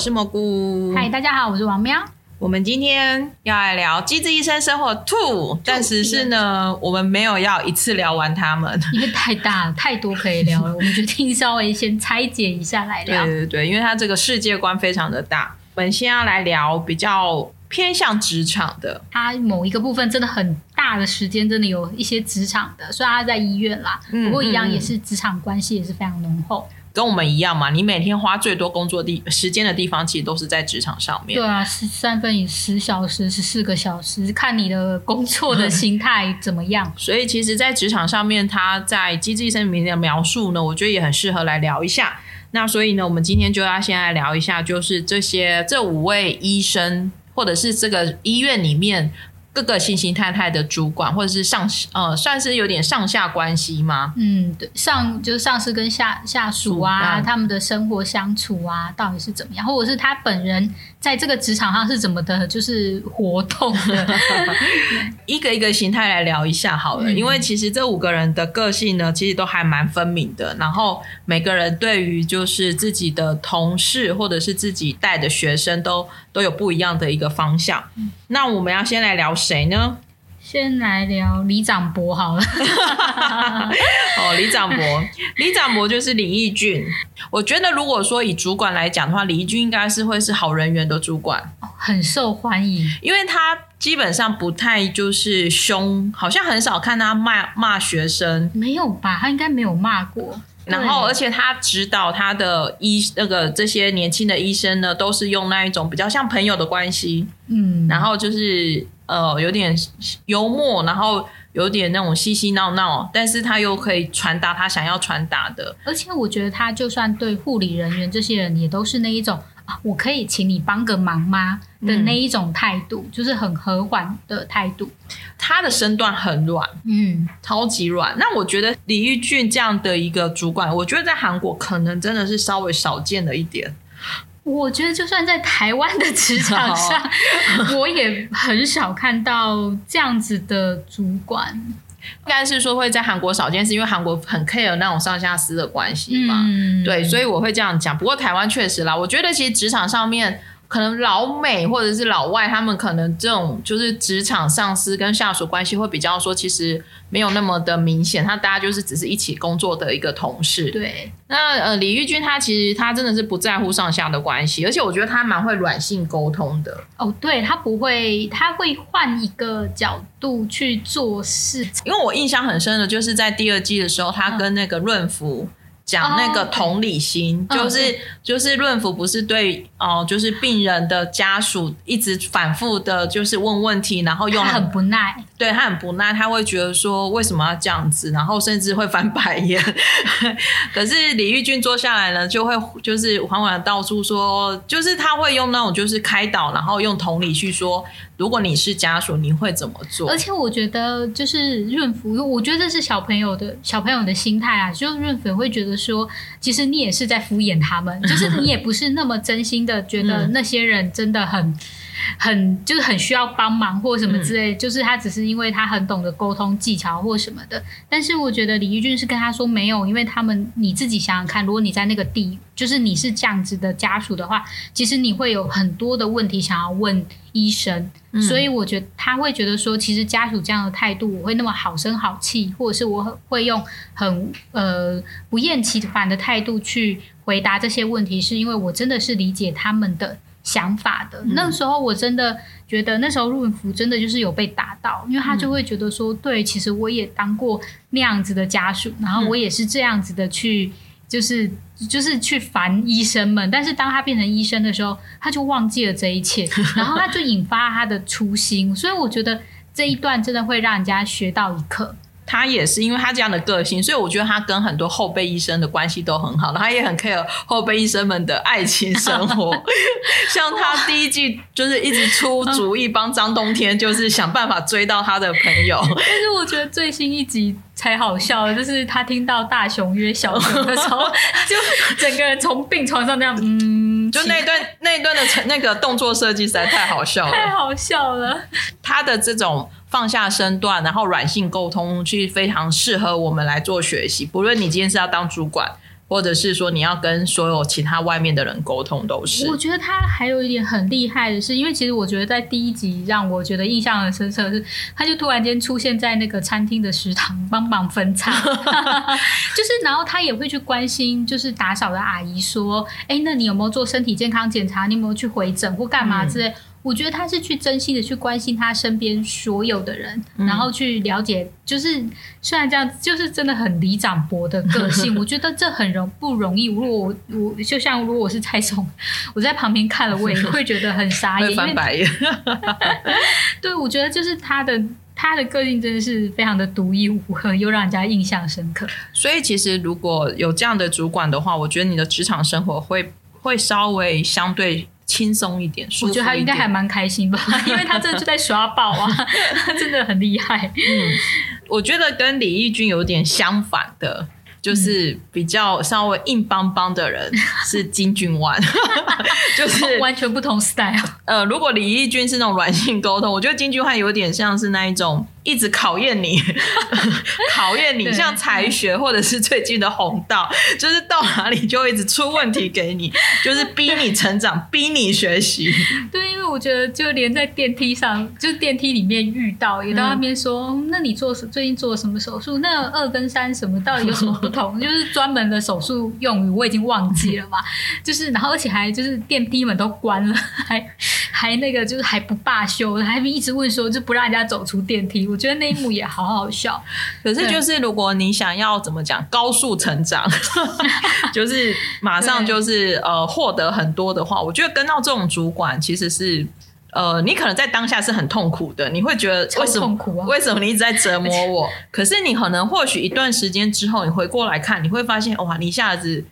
是蘑菇。嗨，大家好，我是王喵。我们今天要来聊《机智医生生活 Two》，但是是呢，我们没有要一次聊完他们，因为太大了，太多可以聊了。我们决定稍微先拆解一下来聊。对对对，因为它这个世界观非常的大。我们先要来聊比较偏向职场的，它某一个部分真的很大的时间，真的有一些职场的。虽然它在医院啦，不过一样也是职场关系也是非常浓厚。跟我们一样嘛，你每天花最多工作地时间的地方，其实都是在职场上面。对啊，十三分以十小时、十四个小时，看你的工作的 心态怎么样。所以，其实，在职场上面，他在《机智医生》里面的描述呢，我觉得也很适合来聊一下。那所以呢，我们今天就要先来聊一下，就是这些这五位医生，或者是这个医院里面。各个星星太太的主管，或者是上呃，算是有点上下关系吗？嗯，对，上就是上司跟下下属啊，他们的生活相处啊，到底是怎么样，或者是他本人。在这个职场上是怎么的，就是活动的，一个一个形态来聊一下好了。因为其实这五个人的个性呢，其实都还蛮分明的。然后每个人对于就是自己的同事或者是自己带的学生，都都有不一样的一个方向。那我们要先来聊谁呢？先来聊李长博好了。哦，李长博，李长博就是李义俊。我觉得如果说以主管来讲的话，李义俊应该是会是好人缘的主管，很受欢迎，因为他基本上不太就是凶，好像很少看他骂骂学生。没有吧？他应该没有骂过。然后，而且他指导他的医那个这些年轻的医生呢，都是用那一种比较像朋友的关系。嗯，然后就是。呃，有点幽默，然后有点那种嬉嬉闹闹，但是他又可以传达他想要传达的。而且我觉得他就算对护理人员这些人，也都是那一种啊，我可以请你帮个忙吗的那一种态度，就是很和缓的态度。他的身段很软，嗯，超级软。那我觉得李玉俊这样的一个主管，我觉得在韩国可能真的是稍微少见了一点。我觉得，就算在台湾的职场上，我也很少看到这样子的主管。应该是说会在韩国少见，是因为韩国很 care 那种上下司的关系嘛？对，所以我会这样讲。不过台湾确实啦，我觉得其实职场上面。可能老美或者是老外，他们可能这种就是职场上司跟下属关系会比较说，其实没有那么的明显。他大家就是只是一起工作的一个同事。对。那呃，李玉君他其实他真的是不在乎上下的关系，而且我觉得他蛮会软性沟通的。哦，对他不会，他会换一个角度去做事。因为我印象很深的就是在第二季的时候，他跟那个润福。讲那个同理心，就是就是润福不是对哦，就是病人的家属一直反复的，就是问问题，然后用很不耐，对他很不耐，他会觉得说为什么要这样子，然后甚至会翻白眼。可是李玉君坐下来呢，就会就是缓缓道出说，就是他会用那种就是开导，然后用同理去说。如果你是家属，你会怎么做？而且我觉得，就是润福，我觉得这是小朋友的小朋友的心态啊。就是润粉会觉得说，其实你也是在敷衍他们，就是你也不是那么真心的觉得那些人真的很。很就是很需要帮忙或什么之类，就是他只是因为他很懂得沟通技巧或什么的。但是我觉得李玉俊是跟他说没有，因为他们你自己想想看，如果你在那个地，就是你是这样子的家属的话，其实你会有很多的问题想要问医生。所以我觉得他会觉得说，其实家属这样的态度，我会那么好声好气，或者是我会用很呃不厌其烦的态度去回答这些问题，是因为我真的是理解他们的。想法的那时候，我真的觉得那时候润福真的就是有被打到，因为他就会觉得说，对，其实我也当过那样子的家属，然后我也是这样子的去，就是就是去烦医生们。但是当他变成医生的时候，他就忘记了这一切，然后他就引发他的初心。所以我觉得这一段真的会让人家学到一课。他也是因为他这样的个性，所以我觉得他跟很多后备医生的关系都很好。他也很 care 后备医生们的爱情生活，像他第一季就是一直出主意帮张冬天，就是想办法追到他的朋友。但是我觉得最新一集才好笑，就是他听到大雄约小熊的时候，就整个人从病床上那样，嗯，就那段那一段的那个动作设计实在太好笑了，太好笑了。他的这种。放下身段，然后软性沟通，去非常适合我们来做学习。不论你今天是要当主管，或者是说你要跟所有其他外面的人沟通，都是。我觉得他还有一点很厉害的是，因为其实我觉得在第一集让我觉得印象很深刻的是，他就突然间出现在那个餐厅的食堂帮忙分餐，就是然后他也会去关心，就是打扫的阿姨说，哎，那你有没有做身体健康检查？你有没有去回诊或干嘛之类？我觉得他是去真心的去关心他身边所有的人，然后去了解，就是虽然这样，就是真的很李长博的个性。我觉得这很容不容易。如果我我就像如果我是蔡总，我在旁边看了，我也会觉得很傻眼，翻白眼。对，我觉得就是他的他的个性真的是非常的独一无二，又让人家印象深刻。所以其实如果有这样的主管的话，我觉得你的职场生活会会稍微相对。轻松一点，我觉得他应该还蛮开心吧，因为他真的就在刷爆啊，真的很厉害。嗯，我觉得跟李义军有点相反的。就是比较稍微硬邦邦的人 是金俊湾，就是完全不同 style。呃，如果李义君是那种软性沟通，我觉得金俊焕有点像是那一种一直考验你，考验你，像才学或者是最近的红道，就是到哪里就一直出问题给你，就是逼你成长，逼你学习。对，我觉得就连在电梯上，就是电梯里面遇到，也到那边说，那你做最近做了什么手术？那二跟三什么到底有什么不？同就是专门的手术用语，我已经忘记了嘛。就是，然后而且还就是电梯门都关了，还还那个就是还不罢休，还一直问说就不让人家走出电梯。我觉得那一幕也好好笑。可是就是如果你想要怎么讲高速成长，就是马上就是呃获得很多的话，我觉得跟到这种主管其实是。呃，你可能在当下是很痛苦的，你会觉得为什么为什么你一直在折磨我？可是你可能或许一段时间之后，你回过来看，你会发现哇，你一下子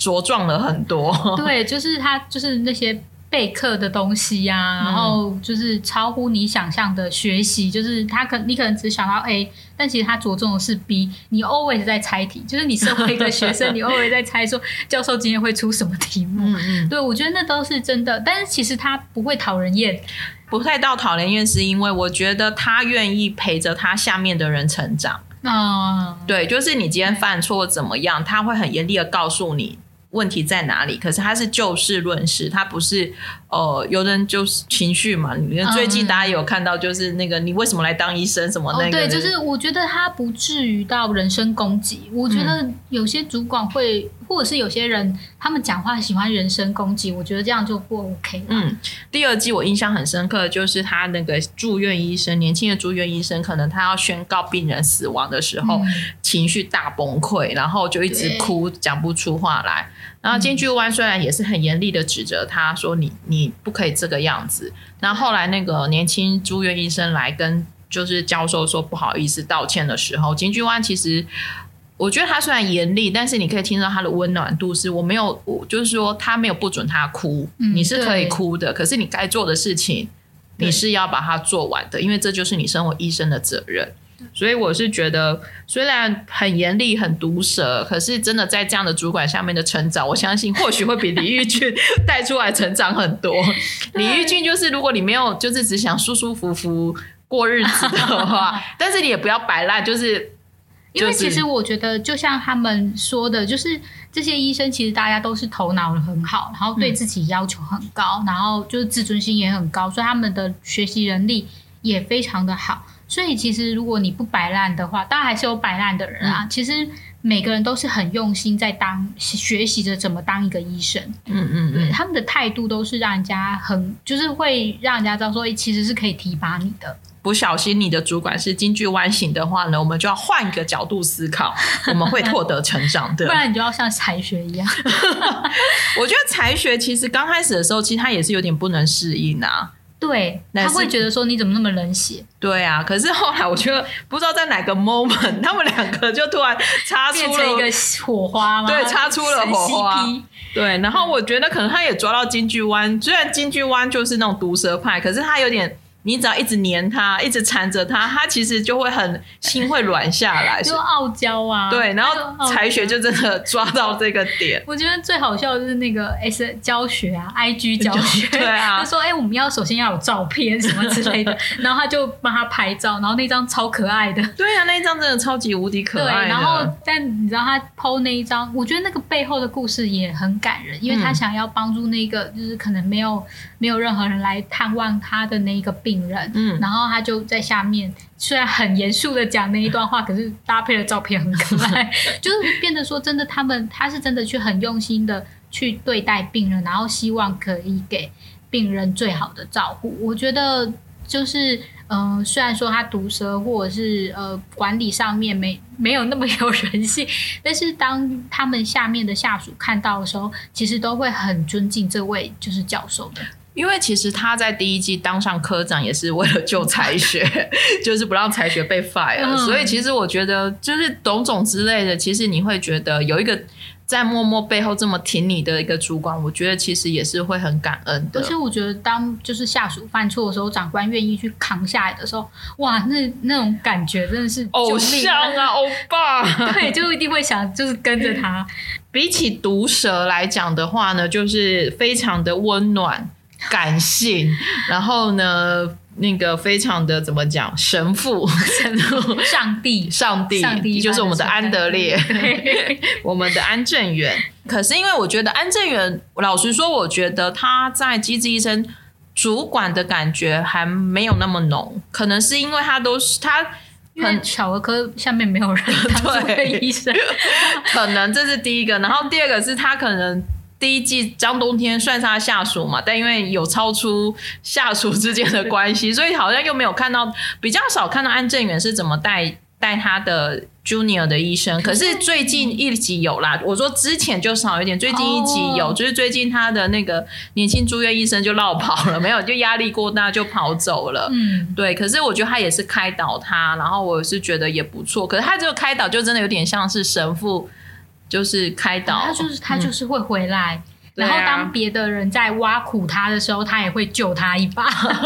茁壮了很多。对，就是他，就是那些。备课的东西呀，然后就是超乎你想象的学习，就是他可你可能只想到 A，但其实他着重的是 B。你 always 在猜题，就是你身为一个学生，你 always 在猜说教授今天会出什么题目。嗯嗯对，我觉得那都是真的，但是其实他不会讨人厌，不太到讨人厌，是因为我觉得他愿意陪着他下面的人成长。嗯，对，就是你今天犯错怎么样，他会很严厉的告诉你。问题在哪里？可是他是就事论事，他不是呃，有人就是情绪嘛。你看最近大家有看到，就是那个你为什么来当医生什么那个？对，就是我觉得他不至于到人身攻击。我觉得有些主管会。或者是有些人他们讲话喜欢人身攻击，我觉得这样就不 OK。嗯，第二季我印象很深刻，就是他那个住院医生，年轻的住院医生，可能他要宣告病人死亡的时候，情绪大崩溃，然后就一直哭，讲不出话来。然后金句湾虽然也是很严厉的指责他说你你不可以这个样子。然后后来那个年轻住院医生来跟就是教授说不好意思道歉的时候，金句湾其实。我觉得他虽然严厉，但是你可以听到他的温暖度。是我没有，我就是说他没有不准他哭，你是可以哭的。可是你该做的事情，你是要把它做完的，因为这就是你身为医生的责任。所以我是觉得，虽然很严厉、很毒舌，可是真的在这样的主管下面的成长，我相信或许会比李玉俊带出来成长很多。李玉俊就是，如果你没有就是只想舒舒服服过日子的话，但是你也不要摆烂，就是。因为其实我觉得，就像他们说的，就是这些医生其实大家都是头脑很好，然后对自己要求很高，然后就是自尊心也很高，所以他们的学习能力也非常的好。所以其实如果你不摆烂的话，当然还是有摆烂的人啊。其实每个人都是很用心在当学习着怎么当一个医生。嗯嗯嗯，他们的态度都是让人家很，就是会让人家知道说，其实是可以提拔你的。不小心，你的主管是京剧弯型的话呢，我们就要换一个角度思考，我们会获得成长的。不然你就要像才学一样。我觉得才学其实刚开始的时候，其实他也是有点不能适应啊。对，他会觉得说你怎么那么冷血？对啊，可是后来我觉得不知道在哪个 moment，他们两个就突然擦出了一个火花吗？对，擦出了火花。对，然后我觉得可能他也抓到京剧湾，虽然京剧湾就是那种毒蛇派，可是他有点。你只要一直黏他，一直缠着他，他其实就会很心会软下来，就傲娇啊。对，然后才学就真的抓到这个点。我觉得最好笑的就是那个 S 教学啊，IG 教学，对啊，他说哎，我们要首先要有照片什么之类的，然后他就帮他拍照，然后那张超可爱的。对啊，那一张真的超级无敌可爱。对，然后但你知道他 PO 那一张，我觉得那个背后的故事也很感人，因为他想要帮助那个就是可能没有没有任何人来探望他的那一个病人，嗯，然后他就在下面虽然很严肃的讲那一段话，可是搭配的照片很可爱，就是变得说真的，他们他是真的去很用心的去对待病人，然后希望可以给病人最好的照顾。我觉得就是。嗯，虽然说他毒舌或者是呃管理上面没没有那么有人性，但是当他们下面的下属看到的时候，其实都会很尊敬这位就是教授的。因为其实他在第一季当上科长也是为了救才学，就是不让才学被 fire。所以其实我觉得就是种种之类的，其实你会觉得有一个。在默默背后这么挺你的一个主管，我觉得其实也是会很感恩的。而且我觉得，当就是下属犯错的时候，长官愿意去扛下来的时候，哇，那那种感觉真的是偶像啊，欧巴，对，就一定会想就是跟着他。比起毒舌来讲的话呢，就是非常的温暖、感性，然后呢。那个非常的怎么讲？神父、神父、上帝、上帝、上帝，就是我们的安德烈，我们的安正元。可是因为我觉得安正元，老实说，我觉得他在机智医生主管的感觉还没有那么浓，可能是因为他都是他很小儿科下面没有人当医生，可能这是第一个。然后第二个是他可能。第一季张冬天算是他下属嘛，但因为有超出下属之间的关系，所以好像又没有看到比较少看到安正元是怎么带带他的 junior 的医生。可是最近一集有啦，我说之前就少一点，最近一集有，就是最近他的那个年轻住院医生就落跑了，没有就压力过大就跑走了。嗯，对。可是我觉得他也是开导他，然后我是觉得也不错。可是他这个开导就真的有点像是神父。就是开导，他就是他就是会回来，然后当别的人在挖苦他的时候，他也会救他一把。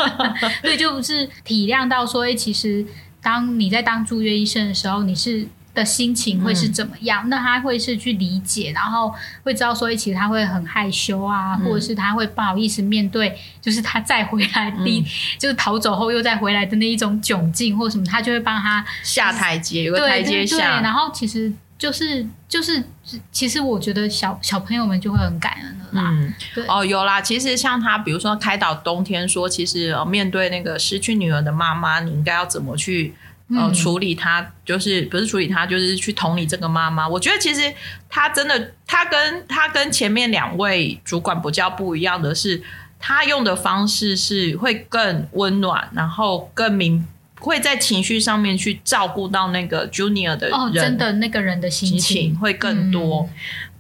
所以就是体谅到说，哎，其实当你在当住院医生的时候，你是的心情会是怎么样？那他会是去理解，然后会知道说，哎其实他会很害羞啊，或者是他会不好意思面对，就是他再回来第就是逃走后又再回来的那一种窘境或什么，他就会帮他下台阶，有个台阶下。然后其实。就是就是，其实我觉得小小朋友们就会很感恩了啦。嗯，对哦，有啦。其实像他，比如说开导冬天说，其实面对那个失去女儿的妈妈，你应该要怎么去呃处理她？就是不是处理她，就是去同理这个妈妈。我觉得其实他真的，他跟他跟前面两位主管不叫不一样的是，他用的方式是会更温暖，然后更明。会在情绪上面去照顾到那个 junior 的人，真的那个人的心情。会更多。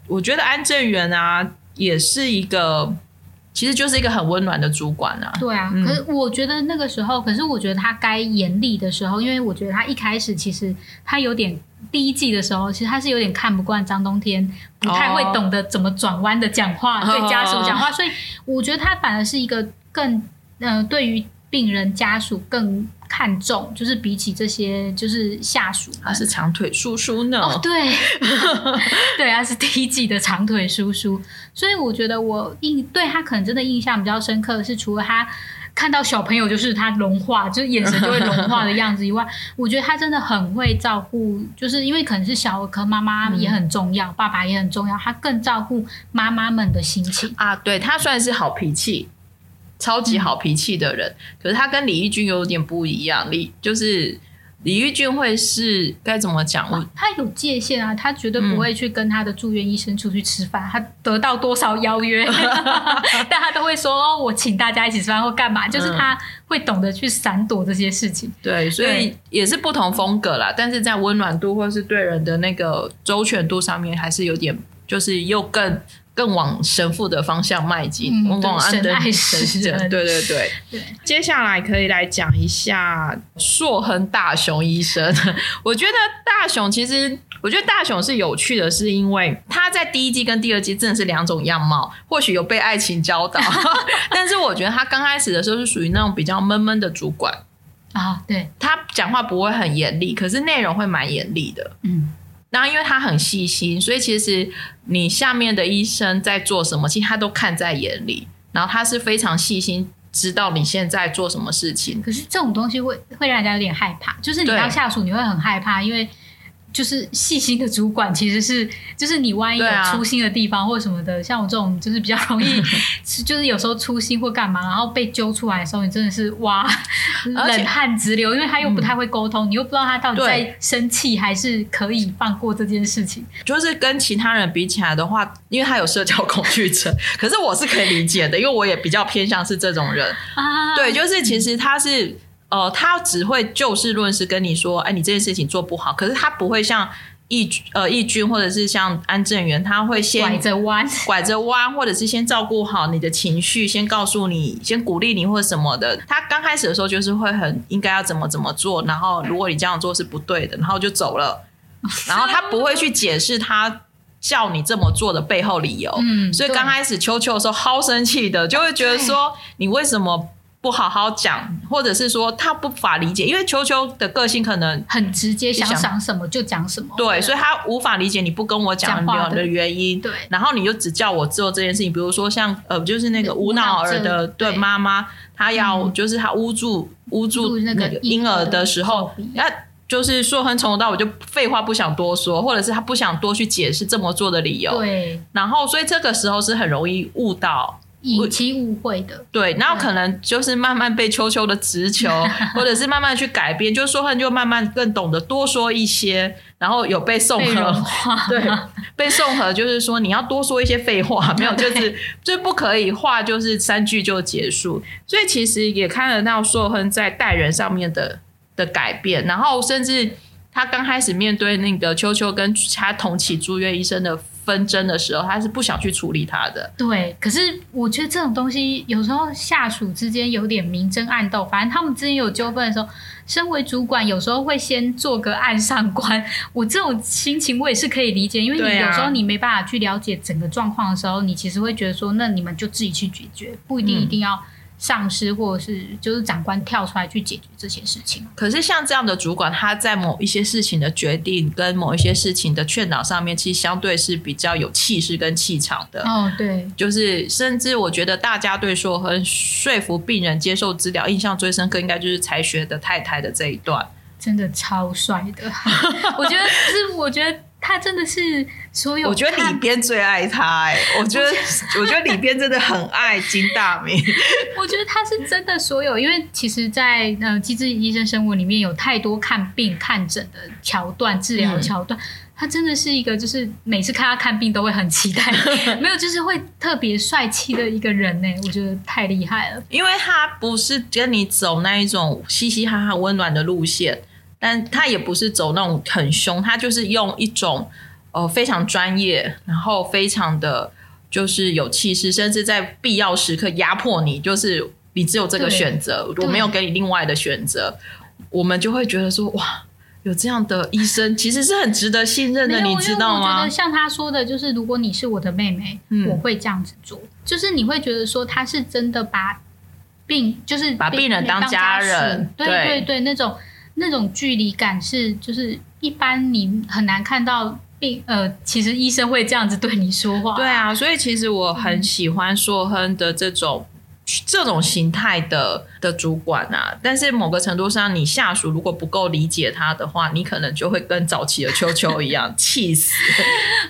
我觉得安正元啊，也是一个，其实就是一个很温暖的主管啊。对啊，可是我觉得那个时候，可是我觉得他该严厉的时候，因为我觉得他一开始其实他有点第一季的时候，其实他是有点看不惯张冬天，不太会懂得怎么转弯的讲话，对家属讲话，所以我觉得他反而是一个更呃，对于病人家属更。看重就是比起这些就是下属，他是长腿叔叔呢。哦，对，对，他是第一季的长腿叔叔。所以我觉得我印对他可能真的印象比较深刻的是，除了他看到小朋友就是他融化，就是眼神就会融化的样子以外，我觉得他真的很会照顾，就是因为可能是小儿科妈妈也很重要，爸爸也很重要，他更照顾妈妈们的心情啊。对他算是好脾气。超级好脾气的人，可是他跟李玉君有点不一样。李就是李玉君会是该怎么讲？他有界限啊，他绝对不会去跟他的住院医生出去吃饭。他得到多少邀约，但他都会说：“哦，我请大家一起吃饭或干嘛。”就是他会懂得去闪躲这些事情。对，所以也是不同风格啦。但是在温暖度或是对人的那个周全度上面，还是有点，就是又更。更往神父的方向迈进，往往安德神对对对。接下来可以来讲一下硕亨大雄医生。我觉得大雄其实我觉得大雄是有趣的，是因为他在第一季跟第二季真的是两种样貌，或许有被爱情教导，但是我觉得他刚开始的时候是属于那种比较闷闷的主管啊，对他讲话不会很严厉，可是内容会蛮严厉的，嗯。然后因为他很细心，所以其实你下面的医生在做什么，其实他都看在眼里。然后他是非常细心，知道你现在做什么事情。可是这种东西会会让人家有点害怕，就是你当下属，你会很害怕，因为。就是细心的主管，其实是就是你万一有粗心的地方或什么的，像我这种就是比较容易，就是有时候粗心或干嘛，然后被揪出来的时候，你真的是哇，冷汗直流，因为他又不太会沟通，你又不知道他到底在生气还是可以放过这件事情。就是跟其他人比起来的话，因为他有社交恐惧症，可是我是可以理解的，因为我也比较偏向是这种人啊。对，就是其实他是。呃，他只会就事论事跟你说，哎，你这件事情做不好。可是他不会像义呃义军或者是像安正元，他会先拐着弯，拐着弯，或者是先照顾好你的情绪，先告诉你，先鼓励你或者什么的。他刚开始的时候就是会很应该要怎么怎么做，然后如果你这样做是不对的，然后就走了。然后他不会去解释他叫你这么做的背后理由。嗯，所以刚开始秋秋的时候，好生气的，就会觉得说你为什么？不好好讲，或者是说他不法理解，因为秋秋的个性可能很直接，想讲什么就讲什么。对，所以他无法理解你不跟我讲的原因。对，然后你就只叫我做这件事情，比如说像呃，就是那个无脑儿的对妈妈，她要就是她捂住捂住那个婴儿的时候，那就是说很从头到尾就废话不想多说，或者是他不想多去解释这么做的理由。对，然后所以这个时候是很容易误导。引起误会的，对，然后可能就是慢慢被秋秋的直球，或者是慢慢去改变，就是说他就慢慢更懂得多说一些，然后有被送和，对，被送和就是说你要多说一些废话，没有，就是就不可以话就是三句就结束，所以其实也看得到硕亨在待人上面的的改变，然后甚至他刚开始面对那个秋秋跟他同期住院医生的。纷争的时候，他是不想去处理他的。对，可是我觉得这种东西有时候下属之间有点明争暗斗，反正他们之间有纠纷的时候，身为主管有时候会先做个岸上官。我这种心情我也是可以理解，因为你有时候你没办法去了解整个状况的时候，你其实会觉得说，那你们就自己去解决，不一定一定要。上司或者是就是长官跳出来去解决这些事情。可是像这样的主管，他在某一些事情的决定跟某一些事情的劝导上面，其实相对是比较有气势跟气场的。哦，对，就是甚至我觉得大家对说和说服病人接受治疗印象最深刻，应该就是才学的太太的这一段，真的超帅的。我觉得是，我觉得。他真的是所有，我觉得里边最爱他 哎，我觉得我觉得里边真的很爱金大明。我觉得他是真的所有，因为其实，在呃《机智医生生活》里面有太多看病看诊的桥段、治疗桥段，他真的是一个就是每次看他看病都会很期待，没有就是会特别帅气的一个人呢。我觉得太厉害了，因为他不是跟你走那一种嘻嘻哈哈温暖的路线。但他也不是走那种很凶，他就是用一种呃非常专业，然后非常的就是有气势，甚至在必要时刻压迫你，就是你只有这个选择，我没有给你另外的选择，我们就会觉得说哇，有这样的医生其实是很值得信任的，你知道吗？像他说的，就是如果你是我的妹妹，我会这样子做，就是你会觉得说他是真的把病就是把病人当家人，对对对，那种。那种距离感是，就是一般你很难看到病，呃，其实医生会这样子对你说话。对啊，所以其实我很喜欢硕亨的这种。这种形态的的主管啊，但是某个程度上，你下属如果不够理解他的话，你可能就会跟早期的秋秋一样 气死。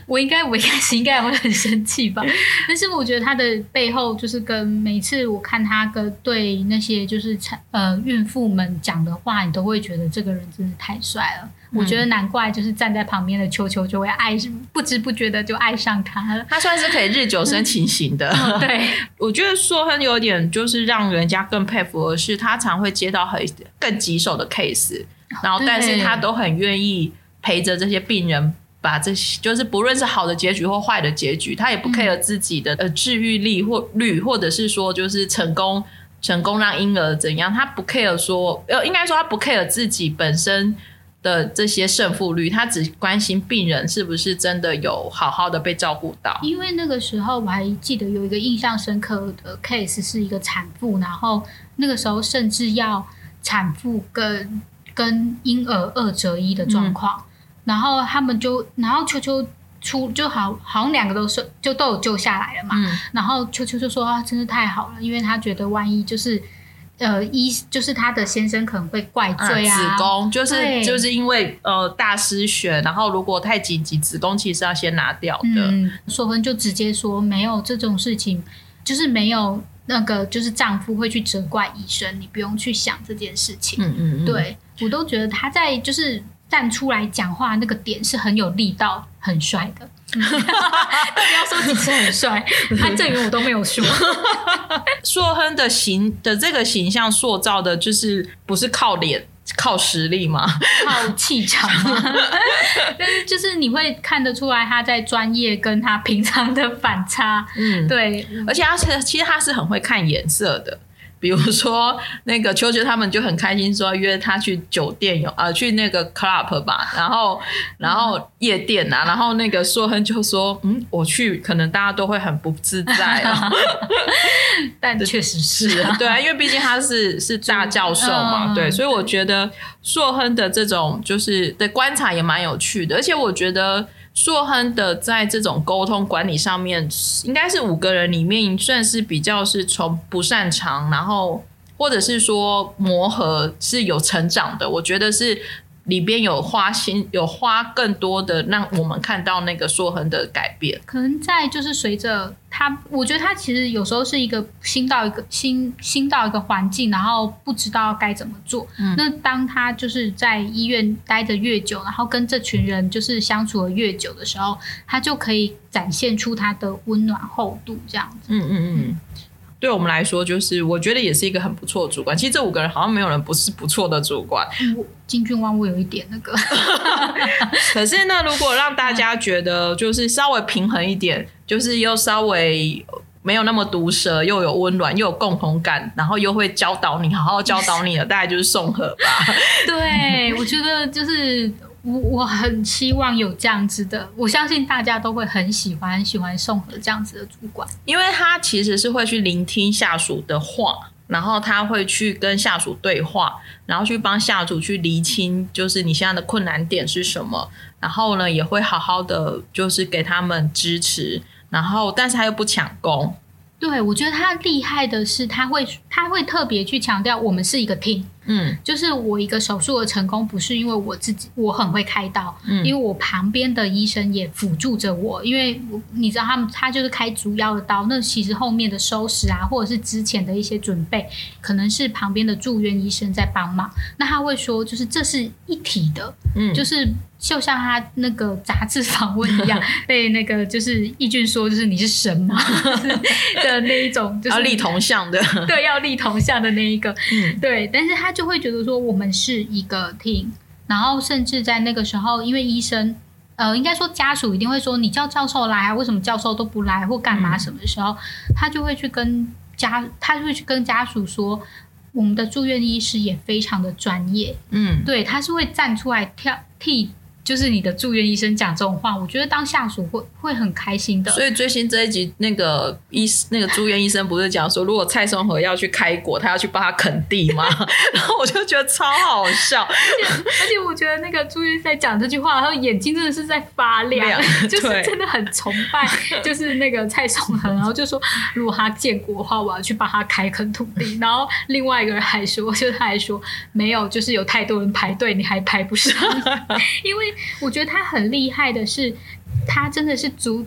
我应该我一开始应该会很生气吧，但是我觉得他的背后就是跟每次我看他跟对那些就是产呃孕妇们讲的话，你都会觉得这个人真的太帅了。我觉得难怪，就是站在旁边的秋秋就会爱，不知不觉的就爱上他了。他算是可以日久生情型的。对，我觉得硕亨有点就是让人家更佩服的是，他常会接到很更棘手的 case，然后但是他都很愿意陪着这些病人，把这些就是不论是好的结局或坏的结局，他也不 care 自己的呃治愈力或率，或者是说就是成功成功让婴儿怎样，他不 care 说呃应该说他不 care 自己本身。的这些胜负率，他只关心病人是不是真的有好好的被照顾到。因为那个时候我还记得有一个印象深刻的 case 是一个产妇，然后那个时候甚至要产妇跟跟婴儿二择一的状况，然后他们就然后秋秋出就好好像两个都是就都有救下来了嘛，然后秋秋就说啊，真是太好了，因为他觉得万一就是。呃，医就是他的先生可能会怪罪啊，子宫就是就是因为呃大失血，然后如果太紧急，子宫其实要先拿掉的。硕芬就直接说没有这种事情，就是没有那个就是丈夫会去责怪医生，你不用去想这件事情。嗯嗯嗯，对我都觉得他在就是站出来讲话那个点是很有力道、很帅的。不要说几次很帅，他证明我都没有说。硕亨的形的这个形象塑造的，就是不是靠脸、靠实力吗？靠气场吗？但是就是你会看得出来他在专业跟他平常的反差。嗯，对，而且他是其实他是很会看颜色的。比如说，那个秋秋他们就很开心，说约他去酒店有啊，去那个 club 吧，然后然后夜店啊，然后那个硕亨就说，嗯，我去，可能大家都会很不自在啊。但确实是啊对啊，因为毕竟他是是大教授嘛，对，所以我觉得硕亨的这种就是的观察也蛮有趣的，而且我觉得。硕亨的在这种沟通管理上面，应该是五个人里面算是比较是从不擅长，然后或者是说磨合是有成长的。我觉得是。里边有花心，有花更多的让我们看到那个硕恒的改变。可能在就是随着他，我觉得他其实有时候是一个新到一个新新到一个环境，然后不知道该怎么做。那当他就是在医院待的越久，然后跟这群人就是相处的越久的时候，他就可以展现出他的温暖厚度，这样子。嗯嗯嗯。对我们来说，就是我觉得也是一个很不错的主管。其实这五个人好像没有人不是不错的主管。金俊万我有一点那个，可是呢，如果让大家觉得就是稍微平衡一点，就是又稍微没有那么毒舌，又有温暖，又有共同感，然后又会教导你，好好教导你的，大概就是宋和吧。对，我觉得就是。我我很希望有这样子的，我相信大家都会很喜欢很喜欢宋和这样子的主管，因为他其实是会去聆听下属的话，然后他会去跟下属对话，然后去帮下属去厘清，就是你现在的困难点是什么，然后呢也会好好的就是给他们支持，然后但是他又不抢功。对，我觉得他厉害的是，他会他会特别去强调，我们是一个 team。嗯，就是我一个手术的成功，不是因为我自己我很会开刀，嗯，因为我旁边的医生也辅助着我，因为我你知道他们他就是开主要的刀，那其实后面的收拾啊，或者是之前的一些准备，可能是旁边的住院医生在帮忙。那他会说，就是这是一体的，嗯，就是就像他那个杂志访问一样，被那个就是义俊说，就是你是神嘛 的那一种，就是立铜像的，对，要立铜像的那一个，嗯，对，但是他就。就会觉得说我们是一个 team，然后甚至在那个时候，因为医生，呃，应该说家属一定会说你叫教授来啊，为什么教授都不来或干嘛？什么时候他就会去跟家，他就会去跟家属说，我们的住院医师也非常的专业，嗯，对，他是会站出来跳替。就是你的住院医生讲这种话，我觉得当下属会会很开心的。所以最新这一集那个医那个住院医生不是讲说，如果蔡松和要去开国，他要去帮他垦地吗？然后我就觉得超好笑，而且而且我觉得那个住院在讲这句话，然后眼睛真的是在发亮，就是真的很崇拜，就是那个蔡松和，然后就说如果他建国的话，我要去帮他开垦土地。然后另外一个人还说，就他还说没有，就是有太多人排队，你还排不上，因为。我觉得他很厉害的是，他真的是足，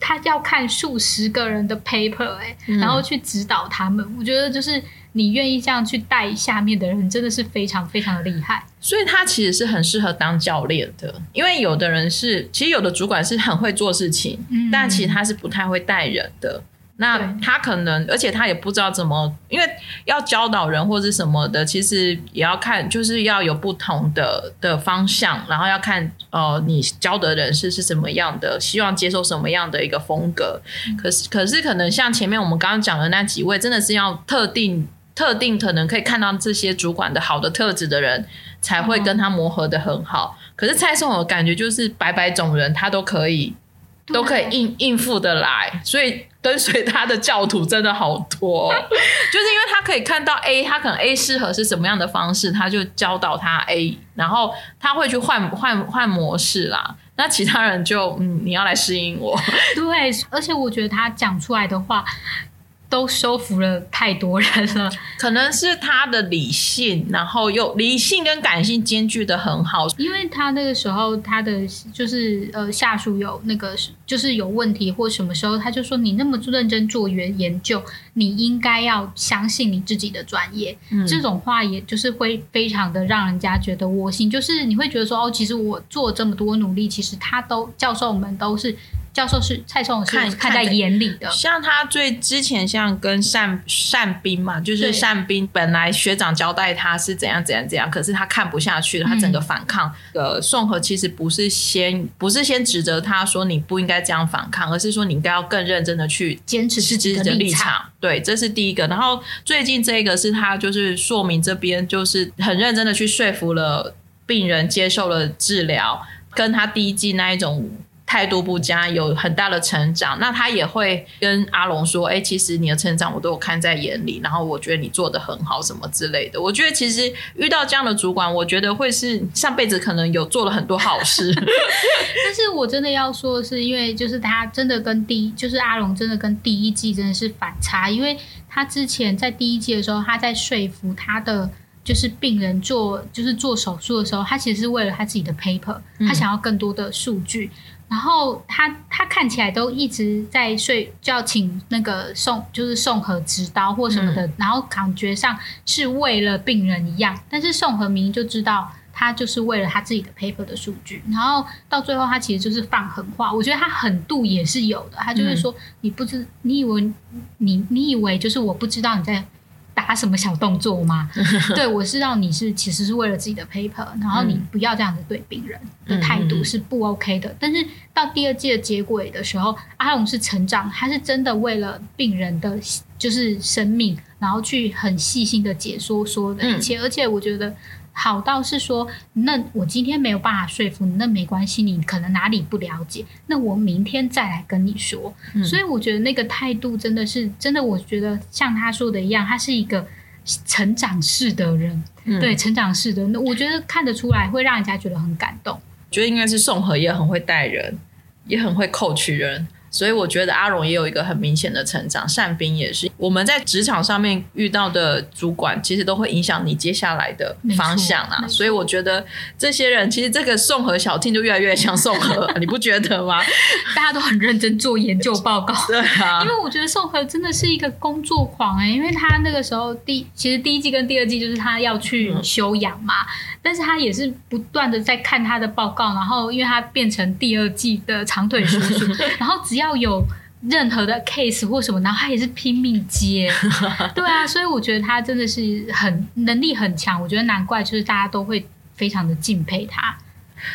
他要看数十个人的 paper 哎，然后去指导他们。我觉得就是你愿意这样去带下面的人，真的是非常非常的厉害。所以他其实是很适合当教练的，因为有的人是，其实有的主管是很会做事情，但其实他是不太会带人的。那他可能，而且他也不知道怎么，因为要教导人或者什么的，其实也要看，就是要有不同的的方向，然后要看呃，你教的人是是什么样的，希望接受什么样的一个风格。可是，可是可能像前面我们刚刚讲的那几位，真的是要特定特定，可能可以看到这些主管的好的特质的人。才会跟他磨合的很好。可是蔡松我感觉就是百百种人，他都可以都可以应应付的来，所以跟随他的教徒真的好多，就是因为他可以看到 A，他可能 A 适合是什么样的方式，他就教导他 A，然后他会去换换换模式啦。那其他人就嗯，你要来适应我。对，而且我觉得他讲出来的话。都收服了太多人了，可能是他的理性，然后又理性跟感性兼具的很好。因为他那个时候他的就是呃下属有那个就是有问题或什么时候，他就说你那么认真做研研究，你应该要相信你自己的专业。这种话也就是会非常的让人家觉得窝心，就是你会觉得说哦，其实我做这么多努力，其实他都教授们都是。教授是蔡松是看在眼里的，像他最之前像跟善善斌嘛，就是善斌本来学长交代他是怎样怎样怎样，可是他看不下去了，他整个反抗。呃，宋和其实不是先不是先指责他说你不应该这样反抗，而是说你应该要更认真的去坚持自己的立场。对，这是第一个。然后最近这个是他就是硕明这边就是很认真的去说服了病人接受了治疗，跟他第一季那一种。态度不佳，有很大的成长，那他也会跟阿龙说：“哎，其实你的成长我都有看在眼里，然后我觉得你做的很好，什么之类的。”我觉得其实遇到这样的主管，我觉得会是上辈子可能有做了很多好事。但是我真的要说的，是因为就是他真的跟第一，就是阿龙真的跟第一季真的是反差，因为他之前在第一季的时候，他在说服他的就是病人做就是做手术的时候，他其实是为了他自己的 paper，他想要更多的数据。然后他他看起来都一直在睡，就要请那个送就是宋和执刀或什么的，然后感觉上是为了病人一样。但是宋和明就知道他就是为了他自己的 paper 的数据。然后到最后他其实就是放狠话，我觉得他狠度也是有的。他就是说你不知你以为你你以为就是我不知道你在。打什么小动作吗？对我知道你是其实是为了自己的 paper，然后你不要这样子对病人的态度是不 OK 的。但是到第二季的结尾的时候，阿龙是成长，他是真的为了病人的就是生命，然后去很细心的解说所有的一切，而且我觉得。好到是说，那我今天没有办法说服你，那没关系，你可能哪里不了解，那我明天再来跟你说。所以我觉得那个态度真的是真的，我觉得像他说的一样，他是一个成长式的人，对，成长式的，那我觉得看得出来，会让人家觉得很感动。觉得应该是宋和也很会带人，也很会扣取人。所以我觉得阿荣也有一个很明显的成长，善斌也是。我们在职场上面遇到的主管，其实都会影响你接下来的方向啊。所以我觉得这些人，其实这个宋和小听就越来越像宋和，你不觉得吗？大家都很认真做研究报告，对啊。因为我觉得宋和真的是一个工作狂哎，因为他那个时候第其实第一季跟第二季就是他要去休养嘛。但是他也是不断的在看他的报告，然后因为他变成第二季的长腿叔叔，然后只要有任何的 case 或什么，然后他也是拼命接，对啊，所以我觉得他真的是很能力很强，我觉得难怪就是大家都会非常的敬佩他。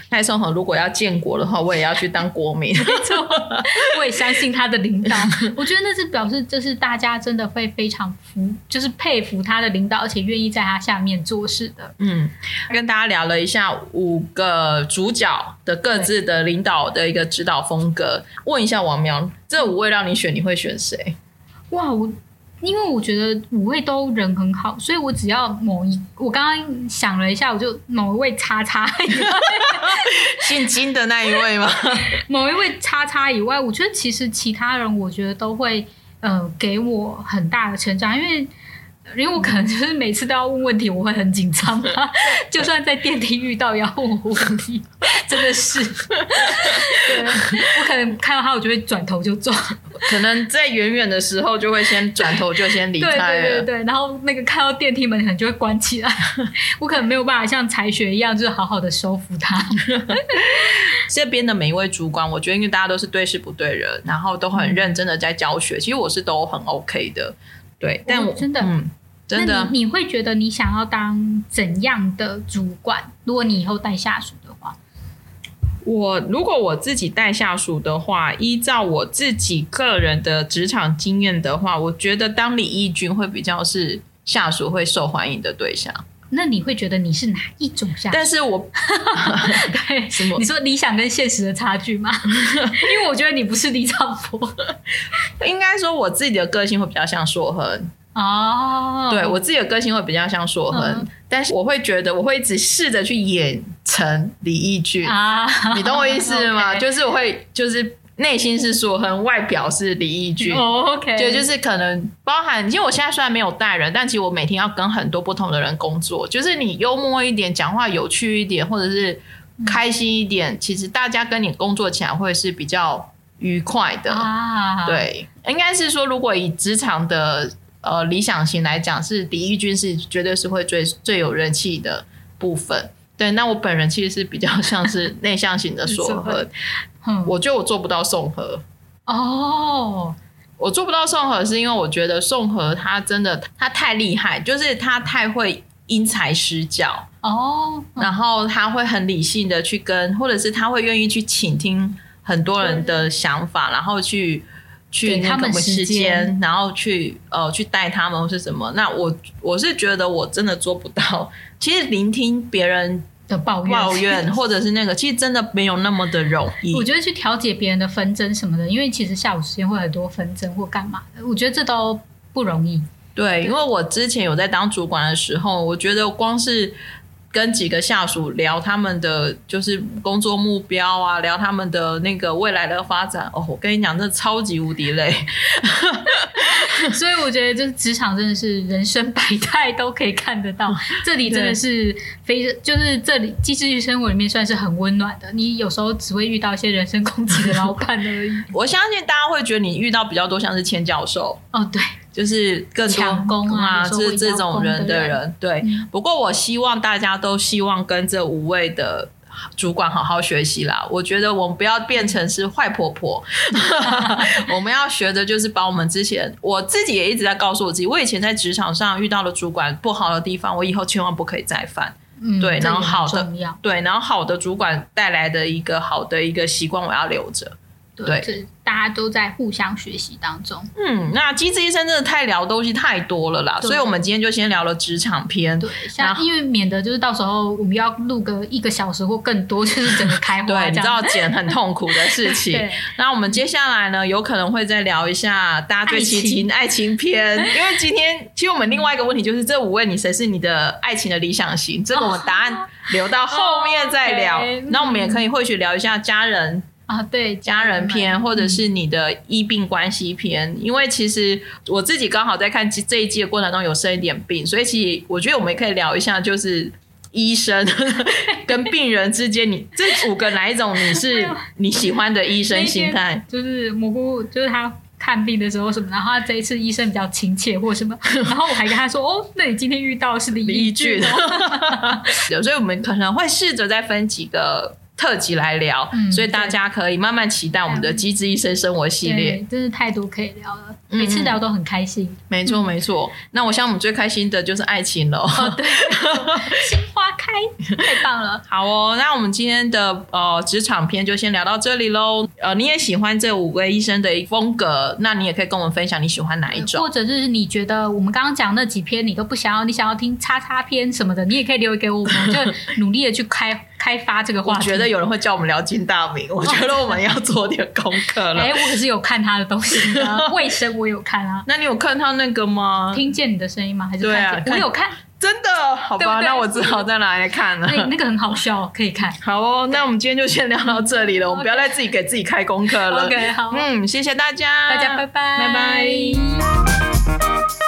蔡松和如果要建国的话，我也要去当国民。没错，我也相信他的领导。我觉得那是表示，就是大家真的会非常服，就是佩服他的领导，而且愿意在他下面做事的。嗯，跟大家聊了一下五个主角的各自的领导的一个指导风格。问一下王苗，这五位让你选，你会选谁？哇，我。因为我觉得五位都人很好，所以我只要某一，我刚刚想了一下，我就某一位叉叉，姓金的那一位吗？某一位叉叉以外，我觉得其实其他人，我觉得都会呃给我很大的成长，因为。因为我可能就是每次都要问问题，我会很紧张。就算在电梯遇到也要问我问题，真的是，我可能看到他，我就会转头就走。可能在远远的时候，就会先转头就先离开了。对对对，然后那个看到电梯门可能就会关起来。我可能没有办法像才学一样，就是好好的收服他。这边的每一位主管，我觉得因为大家都是对事不对人，然后都很认真的在教学。其实我是都很 OK 的，对，但我真的嗯。那你你会觉得你想要当怎样的主管？如果你以后带下属的话，我如果我自己带下属的话，依照我自己个人的职场经验的话，我觉得当李义军会比较是下属会受欢迎的对象。那你会觉得你是哪一种下属？但是我 对 什么你说理想跟现实的差距吗？因为我觉得你不是李长博应该说我自己的个性会比较像硕恒，哦，对我自己的个性会比较像硕恒，嗯。但是我会觉得我会一直试着去演成李义俊，啊，你懂我意思吗？就是我会就是内心是硕恒，外表是李义俊。哦，OK，对，就是可能包含，因为我现在虽然没有带人，但其实我每天要跟很多不同的人工作。就是你幽默一点，讲话有趣一点，或者是开心一点，其实大家跟你工作起来会是比较愉快的。啊，，对，应该是说，如果以职场的呃理想型来讲，是李义军是绝对是会最最有人气的部分。对，那我本人其实是比较像是内向型的说说和，嗯，我觉得我做不到宋和。哦，我做不到宋和，是因为我觉得宋和他真的他太厉害，就是他太会因材施教，哦，然后他会很理性的去跟，或者是他会愿意去倾听很多人的想法，然后去去他们那个时间，然后去呃去带他们或是什么。那我我是觉得我真的做不到。其实聆听别人的抱怨，抱怨 或者是那个，其实真的没有那么的容易。我觉得去调解别人的纷争什么的，因为其实下午时间会很多纷争或干嘛的，我觉得这都不容易。对，因为我之前有在当主管的时候，我觉得光是跟几个下属聊他们的就是工作目标啊，聊他们的那个未来的发展，哦，我跟你讲，这超级无敌累。所以我觉得，就是职场真的是人生百态都可以看得到。这里真的是非，就是这里机智生活里面算是很温暖的。你有时候只会遇到一些人身攻击的老板而已。我相信大家会觉得你遇到比较多像是千教授，哦，对，就是更多抢功啊有时候会是这种人的人。对，嗯不过我希望大家都希望跟这五位的。主管好好学习啦！我觉得我们不要变成是坏婆婆，我们要学的就是把我们之前我自己也一直在告诉我自己，我以前在职场上遇到了主管不好的地方，我以后千万不可以再犯。嗯，对然后好的对，然后好的主管带来的一个好的一个习惯，我要留着。对这大家都在互相学习当中。嗯，那机智医生真的太聊的东西太多了啦，所以我们今天就先聊了职场篇。对，然像后因为免得就是到时候我们要录个一个小时或更多，就是整个开花 对，你知。道剪很痛苦的事情。那我们接下来呢，有可能会再聊一下大家最期爱情情爱情篇，因为今天其实我们另外一个问题就是这五位你谁是你的爱情的理想型？这个我们答案留到后面再聊。那我们也可以或许聊一下家人啊，对，家人篇，或者是你的医病关系篇，因为其实我自己刚好在看这一季的过程中有生一点病，所以其实我觉得我们也可以聊一下，就是医生 跟病人之间，你这五个哪一种你是你喜欢的医生心态？就是蘑菇，就是他看病的时候什么，然后他这一次医生比较亲切或什么，然后我还跟他说，哦，那你今天遇到的是李李义义俊有 所以我们可能会试着再分几个。特辑来聊，嗯所以大家可以慢慢期待我们的《机智医生生活》系列。真是太多可以聊了，嗯每次聊都很开心。没错，没错。那我想我们最开心的就是爱情了。哦，对，心花开，太棒了。好哦，那我们今天的呃职场篇就先聊到这里喽。呃，你也喜欢这五位医生的风格，那你也可以跟我们分享你喜欢哪一种。或者就是你觉得我们刚刚讲那几篇你都不想要，你想要听叉叉篇什么的，你也可以留言给我们，我 们就努力的去开开发这个我话题。觉得有人会叫我们聊金大明，我觉得我们要做点功课了。哎、我可是有看他的东西的，卫生我有看啊。那你有看他那个吗？听见你的声音吗？还是对啊？我有看，真的？好吧，对对那我只好再拿来看了。那那个很好笑，可以看。好哦，那我们今天就先聊到这里了，我们不要再自己给自己开功课了。OK，好，嗯，谢谢大家，大家拜拜，拜拜。